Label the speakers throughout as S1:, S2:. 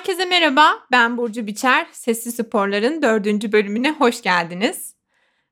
S1: Herkese merhaba, ben Burcu Biçer. Sesli Sporların dördüncü bölümüne hoş geldiniz.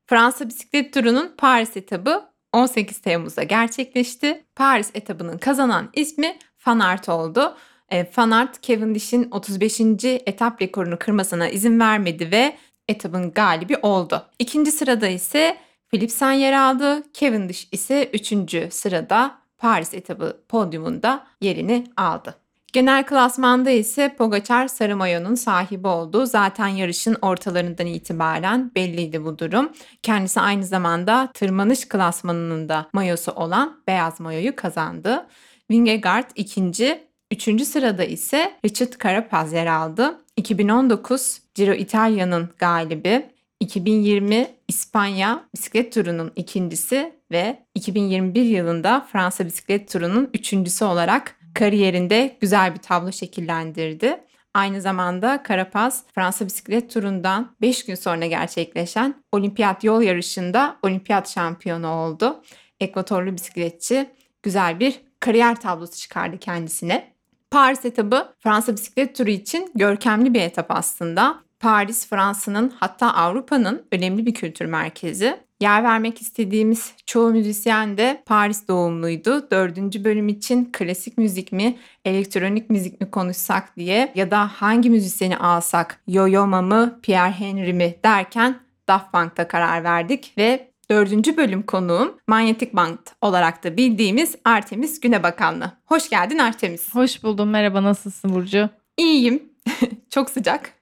S1: Fransa bisiklet turunun Paris etabı 18 Temmuz'da gerçekleşti. Paris etabının kazanan ismi Fanart oldu. E, Fanart, Cavendish'in 35. etap rekorunu kırmasına izin vermedi ve etabın galibi oldu. İkinci sırada ise Philipsen yer aldı. Cavendish ise üçüncü sırada Paris etabı podyumunda yerini aldı. Genel klasmanda ise Pogacar sarı mayonun sahibi oldu. Zaten yarışın ortalarından itibaren belliydi bu durum. Kendisi aynı zamanda tırmanış klasmanının da mayosu olan beyaz mayoyu kazandı. Vingegaard ikinci, üçüncü sırada ise Richard Carapaz yer aldı. 2019 Giro İtalya'nın galibi, 2020 İspanya bisiklet turunun ikincisi ve 2021 yılında Fransa bisiklet turunun üçüncüsü olarak kariyerinde güzel bir tablo şekillendirdi. Aynı zamanda Karapaz Fransa bisiklet turundan 5 gün sonra gerçekleşen olimpiyat yol yarışında olimpiyat şampiyonu oldu. Ekvatorlu bisikletçi güzel bir kariyer tablosu çıkardı kendisine. Paris etabı Fransa bisiklet turu için görkemli bir etap aslında. Paris Fransa'nın hatta Avrupa'nın önemli bir kültür merkezi. Yer vermek istediğimiz çoğu müzisyen de Paris doğumluydu. Dördüncü bölüm için klasik müzik mi, elektronik müzik mi konuşsak diye ya da hangi müzisyeni alsak, Yo-Yo Ma mı, Pierre Henry mi derken Daft Punk'ta karar verdik ve dördüncü bölüm konuğum Manyetik Band olarak da bildiğimiz Artemis Günebakanlı. Hoş geldin Artemis.
S2: Hoş buldum. Merhaba nasılsın Burcu?
S1: İyiyim. Çok sıcak.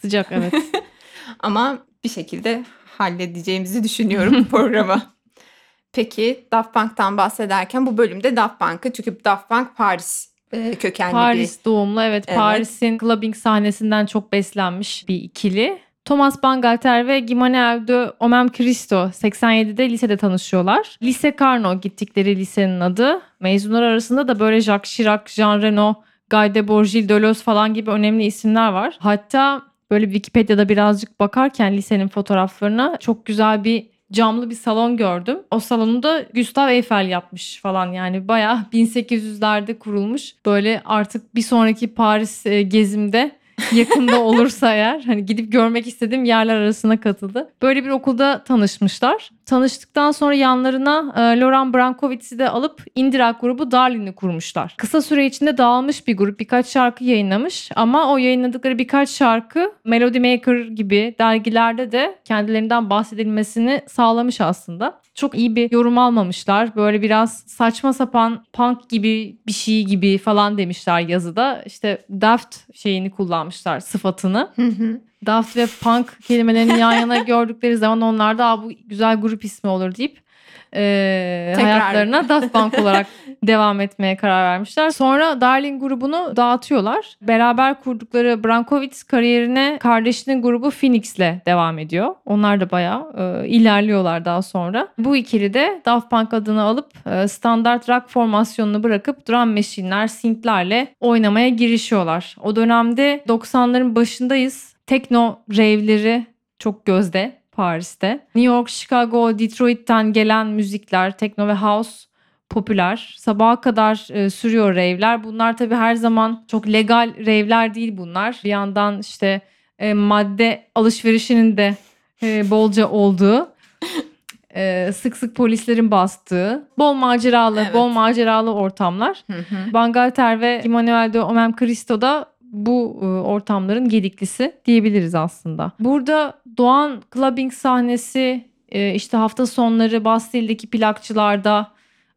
S2: Sıcak evet.
S1: Ama bir şekilde halledeceğimizi düşünüyorum programı. Peki Daft Punk'tan bahsederken bu bölümde Daft Punk'ı çünkü Daft Punk Paris e, kökenli
S2: Paris
S1: bir...
S2: doğumlu evet,
S1: Evet.
S2: Paris'in clubbing sahnesinden çok beslenmiş bir ikili. Thomas Bangalter ve Guimanel de Omem Cristo 87'de lisede tanışıyorlar. Lise Carnot gittikleri lisenin adı. Mezunlar arasında da böyle Jacques Chirac, Jean Reno, Guy Debord, Gilles Deleuze falan gibi önemli isimler var. Hatta böyle Wikipedia'da birazcık bakarken lisenin fotoğraflarına çok güzel bir camlı bir salon gördüm. O salonu da Gustav Eiffel yapmış falan yani bayağı 1800'lerde kurulmuş. Böyle artık bir sonraki Paris e, gezimde yakında olursa eğer hani gidip görmek istediğim yerler arasına katıldı. Böyle bir okulda tanışmışlar. Tanıştıktan sonra yanlarına e, Loran Brankovitz'i de alıp Indirak grubu Darlin'i kurmuşlar. Kısa süre içinde dağılmış bir grup birkaç şarkı yayınlamış ama o yayınladıkları birkaç şarkı Melody Maker gibi dergilerde de kendilerinden bahsedilmesini sağlamış aslında. Çok iyi bir yorum almamışlar. Böyle biraz saçma sapan punk gibi bir şey gibi falan demişler yazıda. İşte daft şeyini kullanmışlar sıfatını. Daft ve punk kelimelerini yan yana gördükleri zaman onlar da "Aa, bu güzel grup ismi olur deyip e,
S1: Tekrar.
S2: hayatlarına Daft Punk olarak devam etmeye karar vermişler. Sonra Darling grubunu dağıtıyorlar. Beraber kurdukları Brankovic kariyerine kardeşinin grubu Phoenix'le devam ediyor. Onlar da bayağı e, ilerliyorlar daha sonra. Bu ikili de Daft Punk adını alıp e, standart rock formasyonunu bırakıp drum machine'ler, synth'lerle oynamaya girişiyorlar. O dönemde 90'ların başındayız. Tekno rave'leri çok gözde Paris'te. New York, Chicago, Detroit'ten gelen müzikler, tekno ve house popüler. Sabaha kadar e, sürüyor rave'ler. Bunlar tabii her zaman çok legal rave'ler değil bunlar. Bir yandan işte e, madde alışverişinin de e, bolca olduğu, e, sık sık polislerin bastığı, bol maceralı,
S1: Evet.
S2: bol maceralı ortamlar.
S1: Hı hı.
S2: Bangalter ve Emmanuel de Omem Cristo da bu e, ortamların gediklisi diyebiliriz aslında. Burada Doğan Clubbing sahnesi e, işte hafta sonları Bastille'deki plakçılarda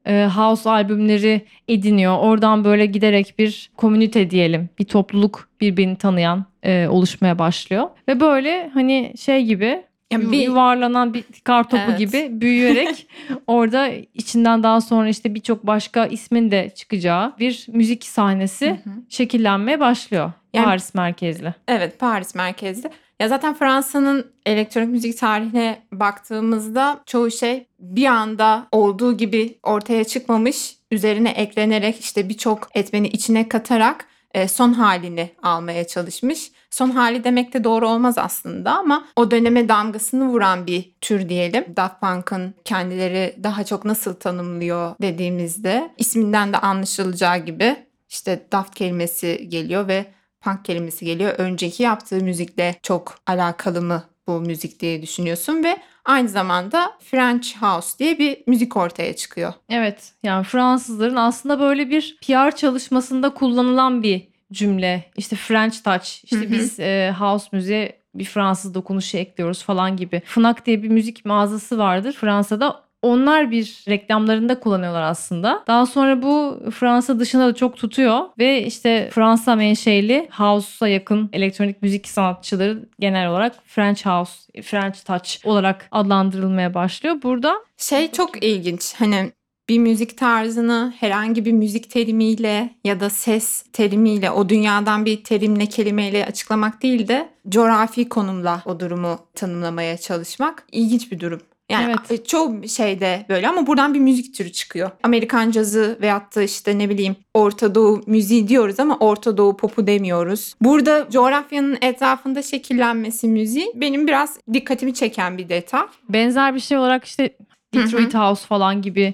S2: e, house albümleri ediniyor. Oradan böyle giderek bir komünite diyelim, bir topluluk birbirini tanıyan oluşmaya başlıyor. Ve böyle hani şey gibi
S1: Ya
S2: yu-
S1: bir-
S2: yuvarlanan bir kar topu
S1: Evet.
S2: gibi büyüyerek orada içinden daha sonra işte birçok başka ismin de çıkacağı bir müzik sahnesi
S1: Hı hı.
S2: şekillenmeye başlıyor.
S1: Yani-
S2: Paris merkezli.
S1: Evet Paris merkezli. Ya zaten Fransa'nın elektronik müzik tarihine baktığımızda çoğu şey bir anda olduğu gibi ortaya çıkmamış. Üzerine eklenerek işte birçok etmeni içine katarak e, son halini almaya çalışmış. Son hali demek de doğru olmaz aslında ama o döneme damgasını vuran bir tür diyelim. Daft Punk'ın kendileri daha çok nasıl tanımlıyor dediğimizde isminden de anlaşılacağı gibi işte Daft kelimesi geliyor ve punk kelimesi geliyor. Önceki yaptığı müzikle çok alakalı mı bu müzik diye düşünüyorsun ve aynı zamanda French House diye bir müzik ortaya çıkıyor.
S2: Evet yani Fransızların aslında böyle bir PR çalışmasında kullanılan bir cümle. İşte French Touch işte
S1: Hı hı.
S2: biz e, house müziğe bir Fransız dokunuşu ekliyoruz falan gibi. Fnac diye bir müzik mağazası vardır Fransa'da. Onlar bir reklamlarında kullanıyorlar aslında. Daha sonra bu Fransa dışında da çok tutuyor ve işte Fransa menşeli house'a yakın elektronik müzik sanatçıları genel olarak French House, French Touch olarak adlandırılmaya başlıyor. Burada
S1: Şey çok ilginç. Hani bir müzik tarzını herhangi bir müzik terimiyle ya da ses terimiyle o dünyadan bir terimle kelimeyle açıklamak değil de coğrafi konumla o durumu tanımlamaya çalışmak ilginç bir durum. Yani
S2: Evet.
S1: çoğu şeyde böyle ama buradan bir müzik türü çıkıyor. Amerikan cazı veyahut da işte ne bileyim Orta Doğu müziği diyoruz ama Orta Doğu popu demiyoruz. Burada coğrafyanın etrafında şekillenmesi müziği benim biraz dikkatimi çeken bir detay.
S2: benzer bir şey olarak işte. Detroit House falan gibi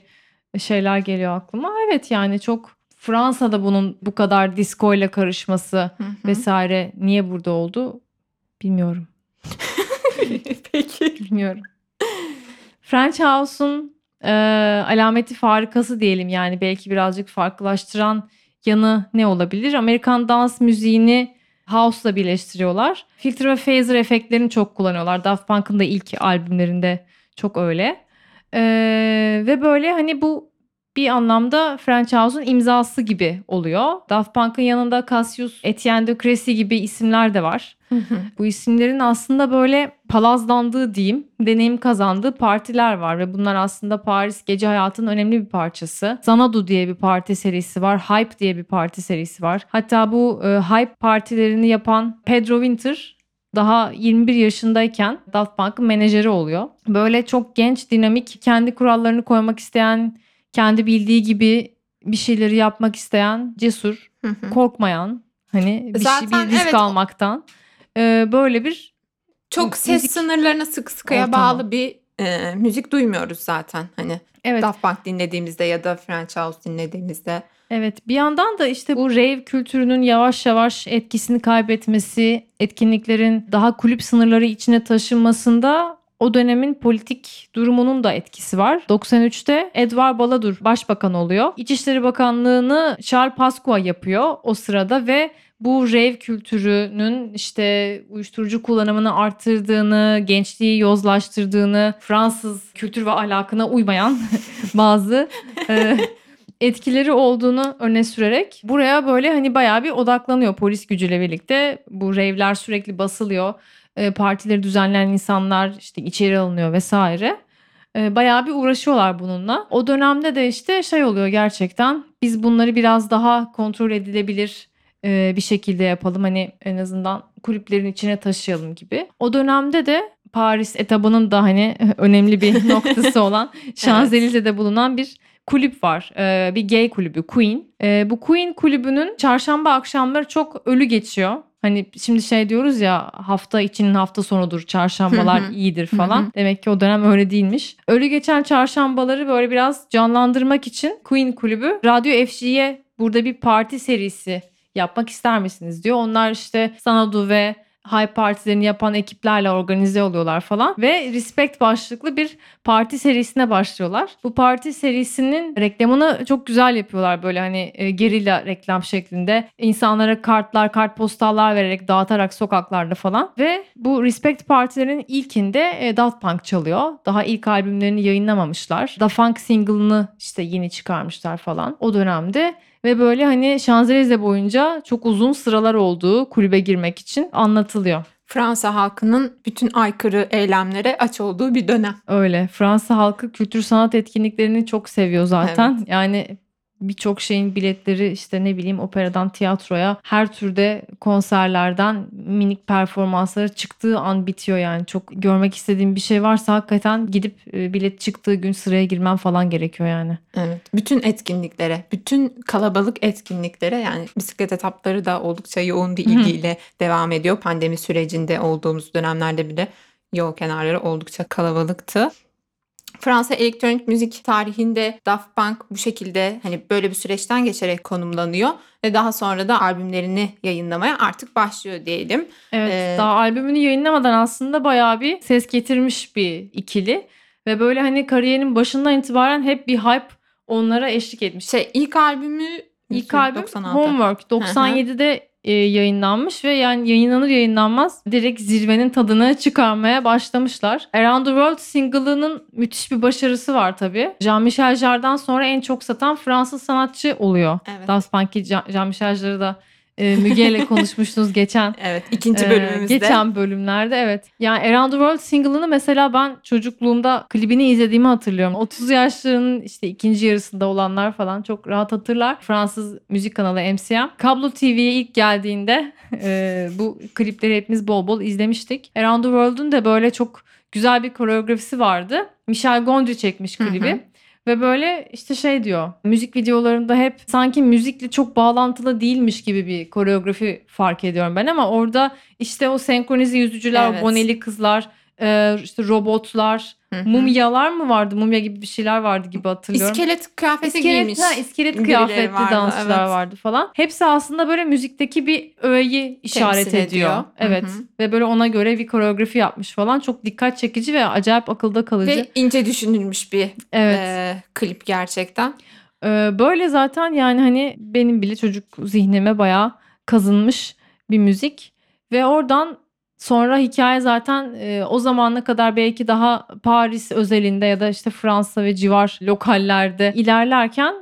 S2: şeyler geliyor aklıma. Evet yani çok Fransa'da bunun bu kadar disco ile karışması
S1: Hı hı.
S2: vesaire niye burada oldu bilmiyorum.
S1: Peki.
S2: Bilmiyorum. French House'un e, alameti farikası diyelim yani belki birazcık farklılaştıran yanı ne olabilir? Amerikan dans müziğini House'la birleştiriyorlar. Filtre ve phaser efektlerini çok kullanıyorlar. Daft Punk'ın da ilk albümlerinde çok öyle. E, ve böyle hani bu bir anlamda French House'un imzası gibi oluyor. Daft Punk'ın yanında Cassius, Etienne de Crécy gibi isimler de var. Bu isimlerin aslında böyle palazlandığı diyeyim, deneyim kazandığı partiler var ve bunlar aslında Paris gece hayatının önemli bir parçası. Xanadu diye bir parti serisi var, Hype diye bir parti serisi var. Hatta bu e, Hype partilerini yapan Pedro Winter daha 21 yaşındayken Daft Punk'ın menajeri oluyor. Böyle çok genç, dinamik, kendi kurallarını koymak isteyen, kendi bildiği gibi bir şeyleri yapmak isteyen, cesur,
S1: Hı hı.
S2: korkmayan, hani bir, şey,
S1: Zaten
S2: bir risk
S1: evet,
S2: almaktan e, böyle bir
S1: Çok ses
S2: Müzik
S1: sınırlarına sıkı sıkıya
S2: ortamı.
S1: bağlı bir e, müzik duymuyoruz zaten. Hani
S2: evet
S1: Daft Punk dinlediğimizde ya da French House dinlediğimizde.
S2: Evet bir yandan da işte bu rave kültürünün yavaş yavaş etkisini kaybetmesi, etkinliklerin daha kulüp sınırları içine taşınmasında o dönemin politik durumunun da etkisi var. 93'te Edouard Balladur başbakan oluyor. İçişleri Bakanlığı'nı Charles Pasqua yapıyor o sırada ve bu rave kültürünün işte uyuşturucu kullanımını arttırdığını, gençliği yozlaştırdığını, Fransız kültür ve ahlakına uymayan bazı e, etkileri olduğunu öne sürerek buraya böyle hani bayağı bir odaklanıyor polis gücüyle birlikte. Bu rave'ler sürekli basılıyor. E, partileri düzenleyen insanlar işte içeri alınıyor vesaire. E, bayağı bir uğraşıyorlar bununla. O dönemde de işte şey oluyor gerçekten. Biz bunları biraz daha kontrol edilebilir e, bir şekilde yapalım. Hani en azından kulüplerin içine taşıyalım gibi. O dönemde de Paris etabının da hani önemli bir noktası olan Şanzelize'de bulunan bir kulüp var. Ee, bir gay kulübü Queen. Ee, bu Queen kulübünün çarşamba akşamları çok ölü geçiyor. Hani şimdi şey diyoruz ya hafta içinin hafta sonudur çarşambalar iyidir falan. Demek ki o dönem öyle değilmiş. Ölü geçen çarşambaları böyle biraz canlandırmak için Queen kulübü Radyo FG'ye burada bir parti serisi yapmak ister misiniz diyor. Onlar işte Sanadu ve High partilerini yapan ekiplerle organize oluyorlar falan ve Respect başlıklı bir parti serisine başlıyorlar. Bu parti serisinin reklamını çok güzel yapıyorlar böyle hani e, gerilla reklam şeklinde. İnsanlara kartlar, kartpostallar vererek dağıtarak sokaklarda falan ve bu Respect partilerinin ilkinde e, Daft Punk çalıyor. Daha ilk albümlerini yayınlamamışlar. Da Funk single'ını işte yeni çıkarmışlar falan o dönemde ve böyle hani Şanzelize boyunca çok uzun sıralar olduğu kulübe girmek için anlatılıyor.
S1: Fransa halkının bütün aykırı eylemlere aç olduğu bir dönem.
S2: Öyle. Fransa halkı kültür sanat etkinliklerini çok seviyor zaten. Yani birçok şeyin biletleri işte ne bileyim operadan tiyatroya her türde konserlerden minik performanslara çıktığı an bitiyor yani. Çok görmek istediğim bir şey varsa hakikaten gidip e, bilet çıktığı gün sıraya girmem falan gerekiyor yani.
S1: Evet. Bütün etkinliklere, bütün kalabalık etkinliklere yani bisiklet etapları da oldukça yoğun bir
S2: Hı hı.
S1: ilgiyle devam ediyor. Pandemi sürecinde olduğumuz dönemlerde bile yol kenarları oldukça kalabalıktı. Fransa elektronik müzik tarihinde Daft Punk bu şekilde hani böyle bir süreçten geçerek konumlanıyor ve daha sonra da albümlerini yayınlamaya artık başlıyor diyelim.
S2: Evet
S1: Ee,
S2: daha albümünü yayınlamadan aslında bayağı bir ses getirmiş bir ikili. Ve böyle hani kariyerinin başından itibaren hep bir hype onlara eşlik etmiş.
S1: Şey ilk albümü
S2: İlk albüm
S1: 96.
S2: Homework 97'de e, yayınlanmış ve yani yayınlanır yayınlanmaz direkt zirvenin tadını çıkarmaya başlamışlar. Around the World single'ının müthiş bir başarısı var tabii. Jean-Michel Jarre'dan sonra en çok satan Fransız sanatçı oluyor.
S1: Evet.
S2: Daft Punk'i Jean- Jean-Michel Jarre'ı da e, Müge ile konuşmuştunuz geçen
S1: Evet ikinci
S2: ee,
S1: bölümümüzde.
S2: geçen bölümlerde evet. Yani Around the World single'ını mesela ben çocukluğumda klibini izlediğimi hatırlıyorum. 30 yaşlarının işte ikinci yarısında olanlar falan çok rahat hatırlar. Fransız müzik kanalı MCM. Kablo TV'ye ilk geldiğinde e, bu klipleri hepimiz bol bol izlemiştik. Around the World'un da böyle çok güzel bir koreografisi vardı. Michel Gondry çekmiş
S1: Hı hı.
S2: Ve böyle işte şey diyor. Müzik videolarında hep sanki müzikle çok bağlantılı değilmiş gibi bir koreografi fark ediyorum ben ama orada işte o senkronize yüzücüler,
S1: Evet.
S2: o boneli kızlar, e, işte robotlar,
S1: Hı hı.
S2: mumyalar mı vardı? Mumya gibi bir şeyler vardı gibi hatırlıyorum.
S1: İskelet kıyafeti
S2: İskelet,
S1: giymiş.
S2: ha, iskelet kıyafetli
S1: vardı,
S2: dansçılar
S1: evet.
S2: vardı falan. Hepsi aslında böyle müzikteki bir öğeyi işaret
S1: Temsil
S2: ediyor.
S1: ediyor.
S2: Evet.
S1: hı.
S2: Ve böyle ona göre bir koreografi yapmış falan. Çok dikkat çekici ve acayip akılda kalıcı.
S1: Ve ince düşünülmüş bir
S2: evet.
S1: e, klip gerçekten.
S2: Ee, böyle zaten yani hani benim bile çocuk zihnime bayağı kazınmış bir müzik ve oradan sonra hikaye zaten e, o zamana kadar belki daha Paris özelinde ya da işte Fransa ve civar lokallerde ilerlerken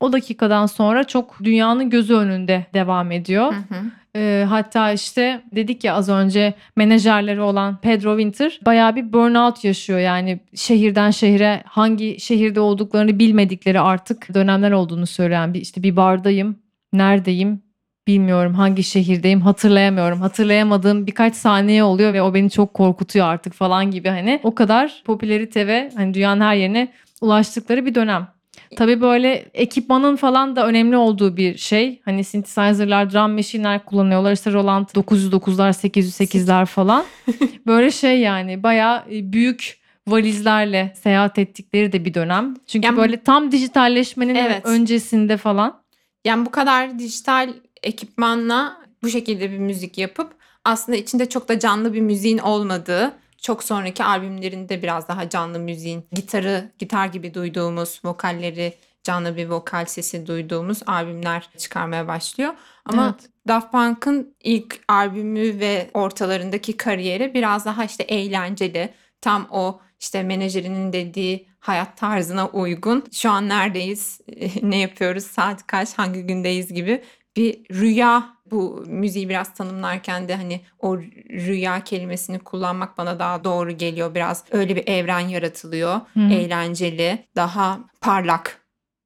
S2: o dakikadan sonra çok dünyanın gözü önünde devam ediyor.
S1: Hı hı.
S2: Ee, hatta işte dedik ya az önce menajerleri olan Pedro Winter bayağı bir burnout yaşıyor. Yani şehirden şehire hangi şehirde olduklarını bilmedikleri artık dönemler olduğunu söyleyen bir işte bir bardayım, neredeyim bilmiyorum hangi şehirdeyim hatırlayamıyorum. Hatırlayamadığım birkaç saniye oluyor ve o beni çok korkutuyor artık falan gibi hani o kadar popülerite ve hani dünyanın her yerine ulaştıkları bir dönem. Tabii böyle ekipmanın falan da önemli olduğu bir şey. Hani synthesizer'lar, drum machine'ler kullanıyorlar. İşte Roland 909'lar, 808'ler falan. Böyle şey yani bayağı e, büyük valizlerle seyahat ettikleri de bir dönem. Çünkü
S1: Yani-
S2: böyle tam dijitalleşmenin
S1: Evet.
S2: öncesinde falan.
S1: Yani bu kadar dijital ekipmanla bu şekilde bir müzik yapıp aslında içinde çok da canlı bir müziğin olmadığı çok sonraki albümlerinde biraz daha canlı müziğin gitarı gitar gibi duyduğumuz vokalleri canlı bir vokal sesi duyduğumuz albümler çıkarmaya başlıyor. Ama
S2: Evet.
S1: Daft Punk'ın ilk albümü ve ortalarındaki kariyeri biraz daha işte eğlenceli. Tam o işte menajerinin dediği hayat tarzına uygun. Şu an neredeyiz, ne yapıyoruz, saat kaç, hangi gündeyiz gibi bir rüya. Bu müziği biraz tanımlarken de hani o rüya kelimesini kullanmak bana daha doğru geliyor. Biraz öyle bir evren yaratılıyor.
S2: Hı.
S1: Eğlenceli, daha parlak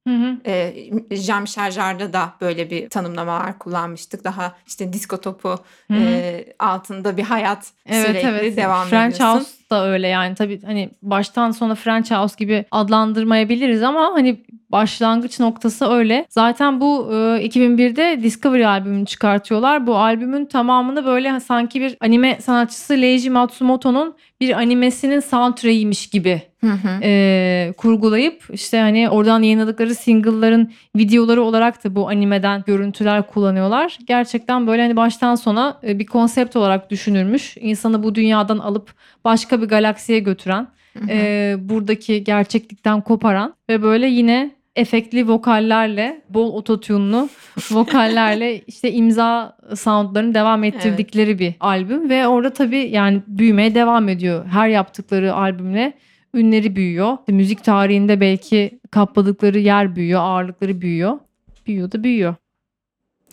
S2: Hı hı.
S1: e, Jean-Michel Jarre'da da böyle bir tanımlamalar kullanmıştık. Daha işte disko topu
S2: Hı hı.
S1: e, altında bir hayat
S2: Evet
S1: sürekli
S2: evet.
S1: devam
S2: French
S1: ediyorsun.
S2: House da öyle yani tabii hani baştan sona French House gibi adlandırmayabiliriz ama hani başlangıç noktası öyle. Zaten bu e, 2001'de Discovery albümünü çıkartıyorlar. Bu albümün tamamını böyle sanki bir anime sanatçısı Leiji Matsumoto'nun bir animesinin soundtrack'iymiş gibi
S1: Hı hı.
S2: e, kurgulayıp işte hani oradan yayınladıkları single'ların videoları olarak da bu animeden görüntüler kullanıyorlar. Gerçekten böyle hani baştan sona e, bir konsept olarak düşünülmüş. İnsanı bu dünyadan alıp başka bir galaksiye götüren,
S1: Hı hı.
S2: e, buradaki gerçeklikten koparan ve böyle yine efektli vokallerle, bol ototune'lu vokallerle işte imza soundlarını devam ettirdikleri bir albüm ve orada tabii yani büyümeye devam ediyor. Her yaptıkları albümle ünleri büyüyor. Müzik tarihinde belki kapladıkları yer büyüyor, ağırlıkları büyüyor. Büyüyor da büyüyor.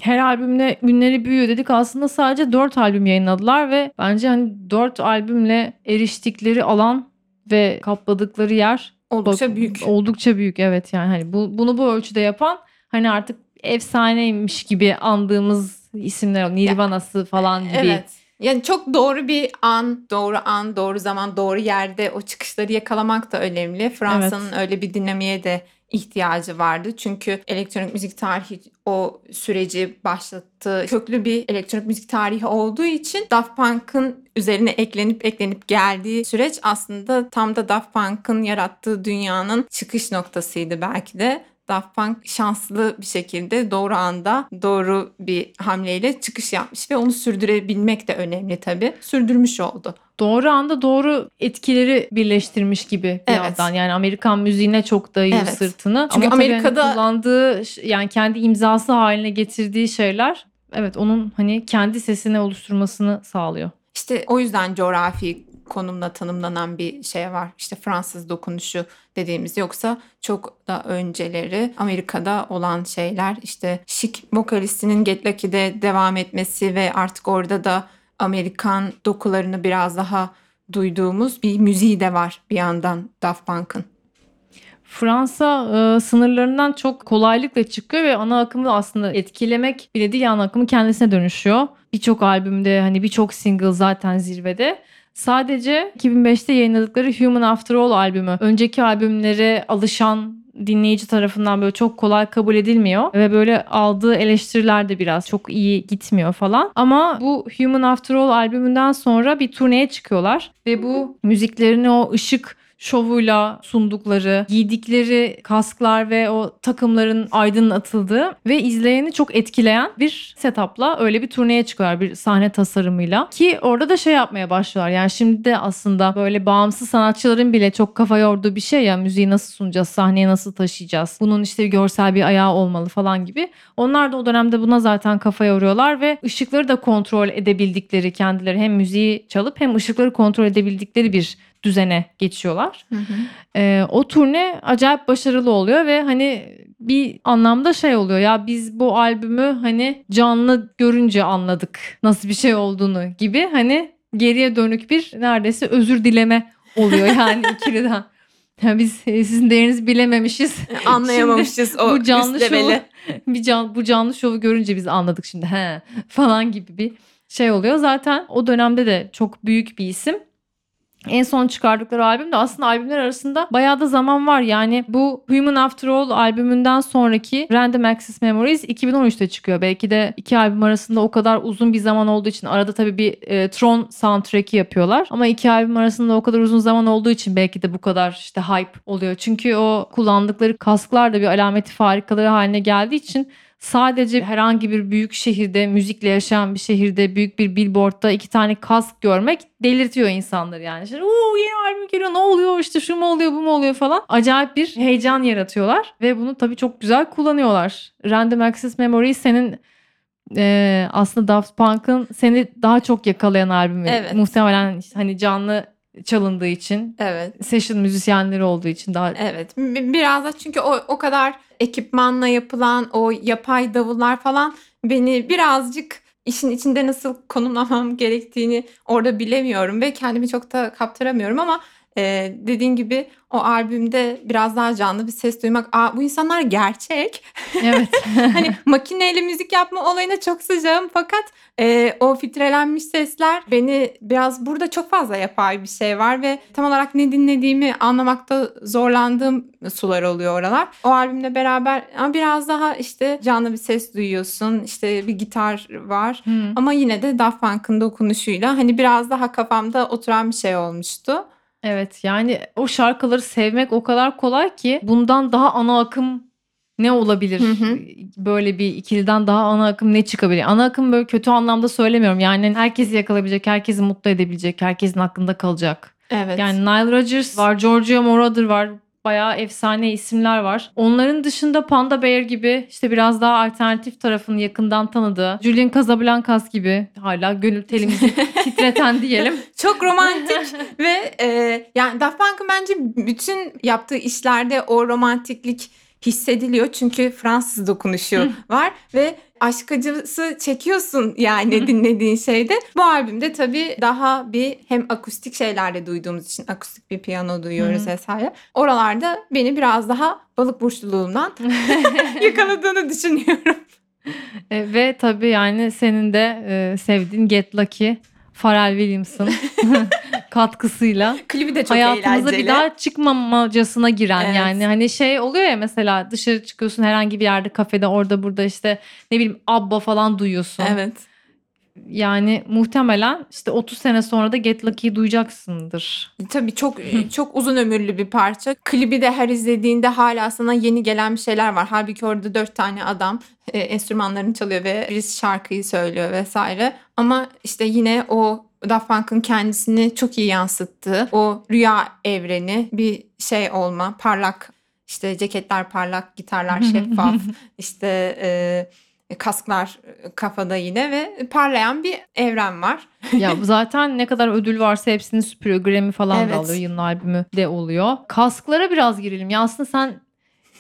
S2: Her albümle ünleri büyüyor dedik aslında sadece 4 albüm yayınladılar ve bence hani 4 albümle eriştikleri alan ve kapladıkları yer
S1: Oldukça büyük.
S2: Oldukça büyük evet yani hani bu, bunu bu ölçüde yapan hani artık efsaneymiş gibi andığımız isimler Nirvana'sı falan gibi.
S1: Evet. Yani çok doğru bir an, doğru an, doğru zaman, doğru yerde o çıkışları yakalamak da önemli. Fransa'nın öyle bir dinamiğe de ihtiyacı vardı. Çünkü elektronik müzik tarihi o süreci başlattı. Köklü bir elektronik müzik tarihi olduğu için Daft Punk'ın üzerine eklenip eklenip geldiği süreç aslında tam da Daft Punk'ın yarattığı dünyanın çıkış noktasıydı belki de. Daft Punk şanslı bir şekilde doğru anda doğru bir hamleyle çıkış yapmış ve onu sürdürebilmek de önemli tabii. Sürdürmüş oldu.
S2: Doğru anda doğru etkileri birleştirmiş gibi bir
S1: Evet.
S2: yandan. Yani Amerikan müziğine çok dayıyor
S1: Evet.
S2: sırtını.
S1: Çünkü
S2: Ama hani
S1: Amerika'da-
S2: kullandığı yani kendi imzası haline getirdiği şeyler evet onun hani kendi sesini oluşturmasını sağlıyor.
S1: İşte o yüzden coğrafi konumla tanımlanan bir şey var. İşte Fransız dokunuşu dediğimiz yoksa çok da önceleri Amerika'da olan şeyler işte şik vokalistinin Get Lucky'de devam etmesi ve artık orada da Amerikan dokularını biraz daha duyduğumuz bir müziği de var bir yandan Daft Punk'ın.
S2: Fransa e, sınırlarından çok kolaylıkla çıkıyor ve ana akımı aslında etkilemek bile değil ana akımı kendisine dönüşüyor. Birçok albümde hani birçok single zaten zirvede. Sadece 2005'te yayınladıkları Human After All albümü önceki albümlere alışan dinleyici tarafından böyle çok kolay kabul edilmiyor ve böyle aldığı eleştiriler de biraz çok iyi gitmiyor falan. Ama bu Human After All albümünden sonra bir turneye çıkıyorlar ve bu müziklerini o ışık şovuyla sundukları, giydikleri kasklar ve o takımların aydınlatıldığı ve izleyeni çok etkileyen bir setupla öyle bir turneye çıkıyorlar bir sahne tasarımıyla. Ki orada da şey yapmaya başlıyorlar. Yani şimdi de aslında böyle bağımsız sanatçıların bile çok kafa yorduğu bir şey ya müziği nasıl sunacağız, sahneye nasıl taşıyacağız. Bunun işte görsel bir ayağı olmalı falan gibi. Onlar da o dönemde buna zaten kafa yoruyorlar ve ışıkları da kontrol edebildikleri kendileri hem müziği çalıp hem ışıkları kontrol edebildikleri bir düzene geçiyorlar. Ee, o turne acayip başarılı oluyor ve hani bir anlamda şey oluyor ya biz bu albümü hani canlı görünce anladık nasıl bir şey olduğunu gibi hani geriye dönük bir neredeyse özür dileme oluyor yani ikiliden. Ya biz e, sizin değerinizi bilememişiz.
S1: Anlayamamışız o
S2: bu canlı şovu bir can, bu canlı şovu görünce biz anladık şimdi he falan gibi bir şey oluyor. Zaten o dönemde de çok büyük bir isim. En son çıkardıkları albüm de aslında albümler arasında bayağı da zaman var. Yani bu Human After All albümünden sonraki Random Access Memories 2013'te çıkıyor. Belki de iki albüm arasında o kadar uzun bir zaman olduğu için arada tabii bir e, Tron soundtrack'i yapıyorlar. Ama iki albüm arasında o kadar uzun zaman olduğu için belki de bu kadar işte hype oluyor. Çünkü o kullandıkları kasklar da bir alameti farikaları haline geldiği için sadece herhangi bir büyük şehirde müzikle yaşayan bir şehirde büyük bir billboardda iki tane kask görmek delirtiyor insanları yani. İşte, Oo yeni albüm geliyor ne oluyor işte şu mu oluyor bu mu oluyor falan. Acayip bir heyecan yaratıyorlar ve bunu tabii çok güzel kullanıyorlar. Random Access Memory senin e, aslında Daft Punk'ın seni daha çok yakalayan albümü.
S1: Evet.
S2: Muhtemelen hani canlı çalındığı için
S1: Evet.
S2: session müzisyenleri olduğu için daha
S1: Evet. bi- Biraz da çünkü o o kadar ekipmanla yapılan o yapay davullar falan beni birazcık işin içinde nasıl konumlamam gerektiğini orada bilemiyorum ve kendimi çok da kaptıramıyorum ama e, dediğin gibi o albümde biraz daha canlı bir ses duymak. Aa, bu insanlar gerçek.
S2: evet.
S1: hani makineyle müzik yapma olayına çok sıcağım fakat e, o filtrelenmiş sesler beni biraz burada çok fazla yapay bir şey var ve tam olarak ne dinlediğimi anlamakta zorlandığım sular oluyor oralar. O albümle beraber ama biraz daha işte canlı bir ses duyuyorsun işte bir gitar var
S2: Hı.
S1: ama yine de Daft Punk'ın dokunuşuyla hani biraz daha kafamda oturan bir şey olmuştu.
S2: Evet yani o şarkıları sevmek o kadar kolay ki bundan daha ana akım ne olabilir?
S1: Hı hı.
S2: Böyle bir ikiliden daha ana akım ne çıkabilir? Ana akım böyle kötü anlamda söylemiyorum. Yani herkesi yakalayabilecek, herkesi mutlu edebilecek, herkesin aklında kalacak.
S1: Evet.
S2: Yani Nile Rodgers var, Giorgio Moroder var. Bayağı efsane isimler var. Onların dışında Panda Bear gibi işte biraz daha alternatif tarafını yakından tanıdığı Julian Casablancas gibi hala gönül telimizi titreten diyelim.
S1: Çok romantik ve e, yani Daft Punk'ın bence bütün yaptığı işlerde o romantiklik hissediliyor. Çünkü Fransız dokunuşu var ve aşk acısı çekiyorsun yani dinlediğin şeyde. Bu albümde tabii daha bir hem akustik şeylerle duyduğumuz için akustik bir piyano duyuyoruz vesaire. Oralarda beni biraz daha balık burçluluğumdan yakaladığını düşünüyorum.
S2: E, ve tabii yani senin de e, sevdiğin Get Lucky, Pharrell Williams'ın katkısıyla
S1: Klibi de çok
S2: hayatımıza
S1: eğlenceli.
S2: bir daha çıkmamacasına giren
S1: Evet.
S2: yani hani şey oluyor ya mesela dışarı çıkıyorsun herhangi bir yerde kafede orada burada işte ne bileyim abba falan duyuyorsun.
S1: Evet.
S2: Yani muhtemelen işte 30 sene sonra da Get Lucky'yi duyacaksındır.
S1: Tabii çok çok uzun ömürlü bir parça. Klibi de her izlediğinde hala sana yeni gelen bir şeyler var. Halbuki orada dört tane adam e, enstrümanlarını çalıyor ve birisi şarkıyı söylüyor vesaire. Ama işte yine o Daft Punk'ın kendisini çok iyi yansıttığı o rüya evreni bir şey olma parlak işte ceketler parlak gitarlar şeffaf işte e, kasklar kafada yine ve parlayan bir evren var.
S2: ya zaten ne kadar ödül varsa hepsini süpürüyor. Grammy falan
S1: Evet.
S2: da alıyor. Yılın albümü de oluyor. Kasklara biraz girelim. Ya aslında sen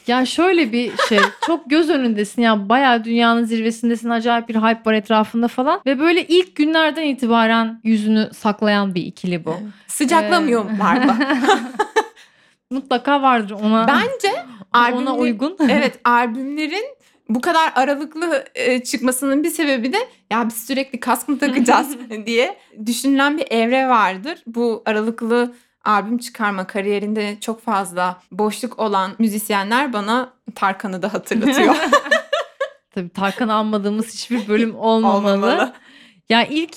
S2: ya şöyle bir şey çok göz önündesin ya bayağı dünyanın zirvesindesin acayip bir hype var etrafında falan ve böyle ilk günlerden itibaren yüzünü saklayan bir ikili bu.
S1: Sıcaklamıyor
S2: Ee,
S1: mı?
S2: Mutlaka vardır ona
S1: Bence
S2: ona
S1: albümler-
S2: uygun.
S1: evet albümlerin bu kadar aralıklı e, çıkmasının bir sebebi de ya biz sürekli kask mı takacağız diye düşünülen bir evre vardır. Bu aralıklı albüm çıkarma kariyerinde çok fazla boşluk olan müzisyenler bana Tarkan'ı da hatırlatıyor.
S2: Tabii Tarkan'ı anmadığımız hiçbir bölüm olmamalı.
S1: Olmamalı.
S2: Ya ilk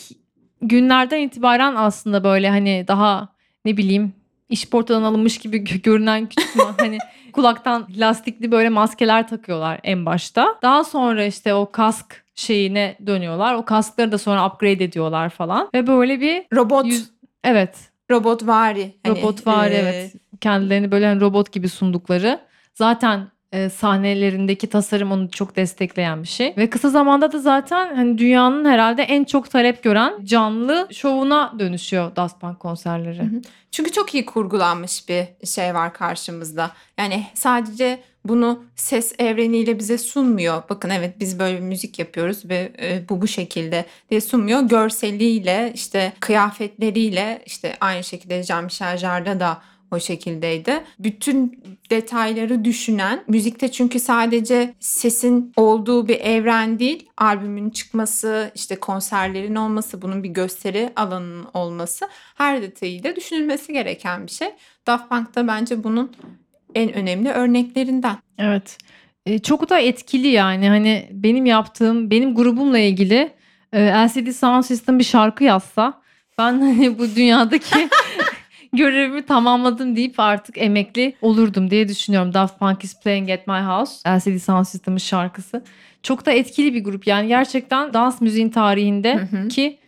S2: günlerden itibaren aslında böyle hani daha ne bileyim işportadan alınmış gibi gö- görünen küçük hani kulaktan lastikli böyle maskeler takıyorlar en başta. Daha sonra işte o kask şeyine dönüyorlar. O kaskları da sonra upgrade ediyorlar falan. Ve böyle bir
S1: Robot,
S2: yüz... Evet.
S1: robot vari.
S2: Robot var evet. Kendilerini böyle hani robot gibi sundukları. Zaten e, sahnelerindeki tasarım onu çok destekleyen bir şey. Ve kısa zamanda da zaten hani dünyanın herhalde en çok talep gören canlı şovuna dönüşüyor Daft Punk konserleri.
S1: Çünkü çok iyi kurgulanmış bir şey var karşımızda. Yani sadece bunu ses evreniyle bize sunmuyor. Bakın evet biz böyle bir müzik yapıyoruz ve e, bu bu şekilde diye sunmuyor. Görseliyle işte kıyafetleriyle işte aynı şekilde Jean-Michel Jarre da o şekildeydi. Bütün detayları düşünen, müzikte çünkü sadece sesin olduğu bir evren değil, albümün çıkması, işte konserlerin olması, bunun bir gösteri alanının olması her detayıyla düşünülmesi gereken bir şey. Daft Punk da bence bunun en önemli örneklerinden.
S2: Evet. E, çok da etkili yani hani benim yaptığım benim grubumla ilgili e, LCD Sound System bir şarkı yazsa ben hani bu dünyadaki görevimi tamamladım deyip artık emekli olurdum diye düşünüyorum. Daft Punk is Playing at My House LCD Sound System'ın şarkısı. Çok da etkili bir grup yani gerçekten dans müziğin tarihinde ki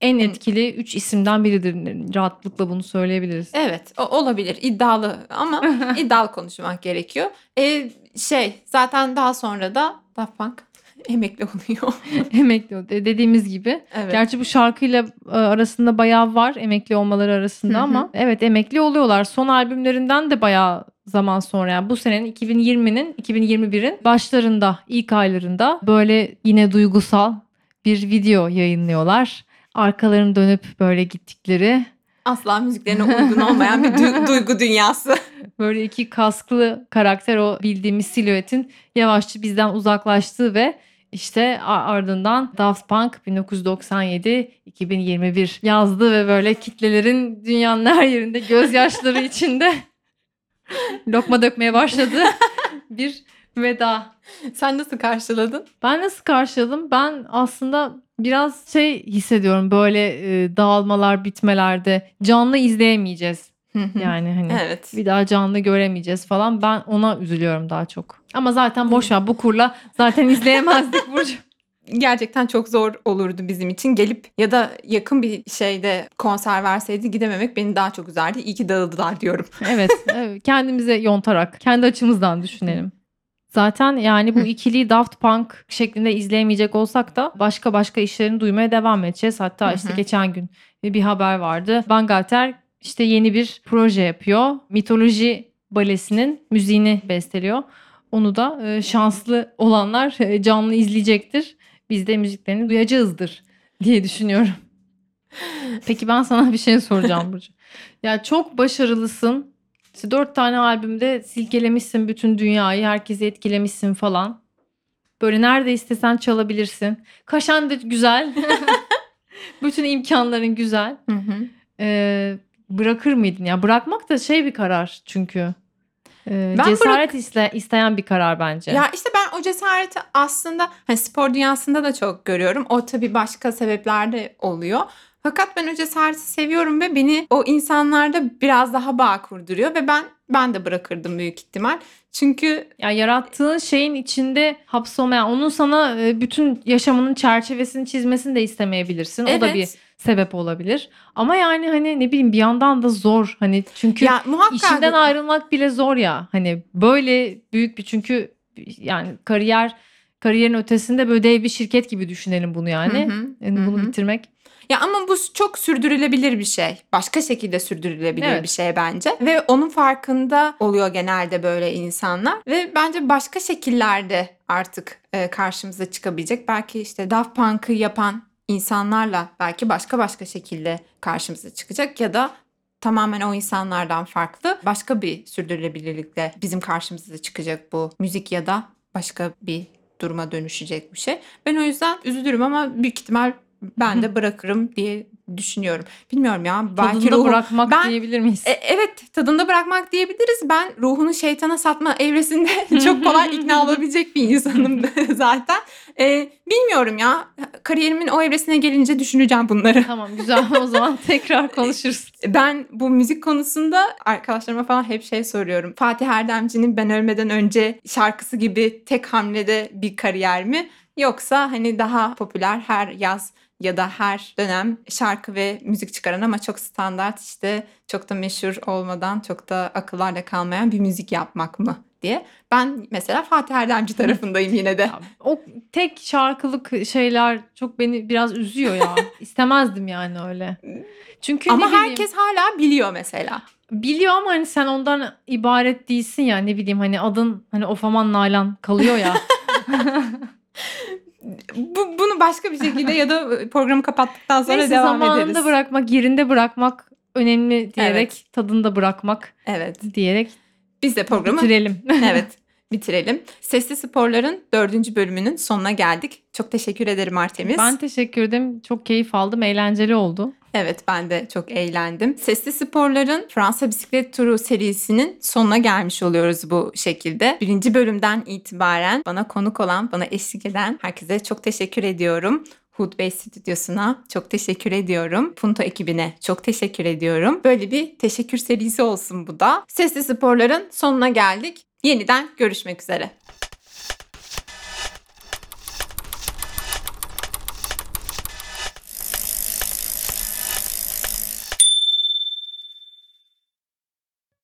S2: en etkili 3 isimden biridir. Rahatlıkla bunu söyleyebiliriz.
S1: Evet o- olabilir iddialı ama iddialı konuşmak gerekiyor. E, şey zaten daha sonra da Daft Punk emekli oluyor.
S2: emekli. E, Dediğimiz gibi
S1: evet.
S2: Gerçi bu şarkıyla e, arasında bayağı var emekli olmaları arasında ama evet emekli oluyorlar. Son albümlerinden de bayağı zaman sonra yani bu senenin 2020'nin 2021'in başlarında ilk aylarında böyle yine duygusal bir video yayınlıyorlar. Arkalarını dönüp böyle gittikleri
S1: Asla müziklerine uygun olmayan bir du- duygu dünyası.
S2: böyle iki kasklı karakter o bildiğimiz silüetin yavaşça bizden uzaklaştığı ve işte ardından Daft Punk 1997-2021 yazdı ve böyle kitlelerin dünyanın her yerinde gözyaşları içinde lokma dökmeye başladı bir veda.
S1: Sen nasıl karşıladın?
S2: Ben nasıl karşıladım? Ben aslında biraz şey hissediyorum böyle e, dağılmalar bitmelerde canlı izleyemeyeceğiz. Yani hani
S1: evet.
S2: bir daha canlı göremeyeceğiz falan. Ben ona üzülüyorum daha çok. Ama zaten boş ver bu kurla zaten izleyemezdik Burcu.
S1: gerçekten çok zor olurdu bizim için. Gelip ya da yakın bir şeyde konser verseydi gidememek beni daha çok üzerdi. İyi ki dağıldılar diyorum.
S2: Evet, evet kendimize yontarak kendi açımızdan düşünelim. Zaten yani bu ikiliyi Daft Punk şeklinde izleyemeyecek olsak da başka başka işlerini duymaya devam edeceğiz. Hatta işte geçen gün bir haber vardı. Bangalter işte yeni bir proje yapıyor. Mitoloji balesinin müziğini besteliyor. Onu da e, şanslı olanlar e, canlı izleyecektir. Biz de müziklerini duyacağızdır diye düşünüyorum. Peki ben sana bir şey soracağım Burcu. Ya çok başarılısın. İşte dört tane albümde silkelemişsin bütün dünyayı. Herkesi etkilemişsin falan. Böyle nerede istesen çalabilirsin. Kaşan da güzel. bütün imkanların güzel.
S1: Hı hı.
S2: e, bırakır mıydın? Ya bırakmak da şey bir karar çünkü. E,
S1: Ben
S2: cesaret iste- isteyen bir karar bence.
S1: Ya işte ben o cesareti aslında hani spor dünyasında da çok görüyorum. O tabii başka sebeplerde oluyor. Fakat ben o cesareti seviyorum ve beni o insanlarda biraz daha bağ kurduruyor ve ben ben de bırakırdım büyük ihtimal. Çünkü
S2: Ya yarattığın şeyin içinde hapsolmayan, onun sana e, bütün yaşamının çerçevesini çizmesini de istemeyebilirsin. O da
S1: evet,
S2: bir sebep olabilir. Ama yani hani ne bileyim bir yandan da zor. Hani çünkü
S1: ya muhakkak
S2: işinden ayrılmak bile zor ya. Hani böyle büyük bir çünkü yani kariyer kariyerin ötesinde böyle dev bir şirket gibi düşünelim bunu yani.
S1: Hı hı,
S2: Yani
S1: hı
S2: bunu bitirmek.
S1: Ya ama bu çok sürdürülebilir bir şey. Başka şekilde sürdürülebilir
S2: Evet.
S1: bir şey bence. Ve onun farkında oluyor genelde böyle insanlar. Ve bence başka şekillerde artık e, karşımıza çıkabilecek. Belki işte Daft Punk'ı yapan insanlarla belki başka başka şekilde karşımıza çıkacak. Ya da tamamen o insanlardan farklı başka bir sürdürülebilirlikle bizim karşımıza çıkacak bu müzik ya da başka bir duruma dönüşecek bir şey. Ben o yüzden üzülürüm ama büyük ihtimal ben de bırakırım diye düşünüyorum. Bilmiyorum ya. Belki
S2: Tadında
S1: ruhum...
S2: bırakmak
S1: Ben-
S2: diyebilir miyiz?
S1: E, evet tadında bırakmak diyebiliriz. Ben ruhunu şeytana satma evresinde çok kolay ikna olabilecek bir insanım zaten. E, bilmiyorum ya. Kariyerimin o evresine gelince düşüneceğim bunları.
S2: Tamam güzel o zaman tekrar konuşuruz.
S1: Ben bu müzik konusunda arkadaşlarıma falan hep şey soruyorum. Fatih Erdemci'nin Ben Ölmeden Önce şarkısı gibi tek hamlede bir kariyer mi? Yoksa hani daha popüler her yaz ya da her dönem şarkı ve müzik çıkaran ama çok standart işte çok da meşhur olmadan çok da akıllarda kalmayan bir müzik yapmak mı diye. Ben mesela Fatih Erdemci tarafındayım yine de.
S2: Ya, o tek şarkılık şeyler çok beni biraz üzüyor ya. İstemezdim yani öyle. Çünkü
S1: Ama
S2: bileyim,
S1: herkes hala biliyor mesela.
S2: biliyor ama hani sen ondan ibaret değilsin ya ne bileyim hani adın hani Ofaman Nalan kalıyor ya.
S1: Bu, bunu başka bir şekilde ya da programı kapattıktan sonra
S2: Neyse
S1: devam
S2: zamanında
S1: ederiz.
S2: bırakmak, yerinde bırakmak önemli diyerek
S1: Evet.
S2: tadında bırakmak
S1: Evet.
S2: diyerek
S1: Biz de programı
S2: bitirelim.
S1: evet bitirelim. Sesli Sporların dördüncü bölümünün sonuna geldik. Çok teşekkür ederim Artemis.
S2: ben teşekkür ederim. Çok keyif aldım. Eğlenceli oldu.
S1: Evet ben de çok eğlendim. Sesli Sporların Fransa Bisiklet Turu serisinin sonuna gelmiş oluyoruz bu şekilde. Birinci bölümden itibaren bana konuk olan, bana eşlik eden herkese çok teşekkür ediyorum. Hood Bey Stüdyosu'na çok teşekkür ediyorum. Punto ekibine çok teşekkür ediyorum. Böyle bir teşekkür serisi olsun bu da. Sesli Sporların sonuna geldik. Yeniden görüşmek üzere.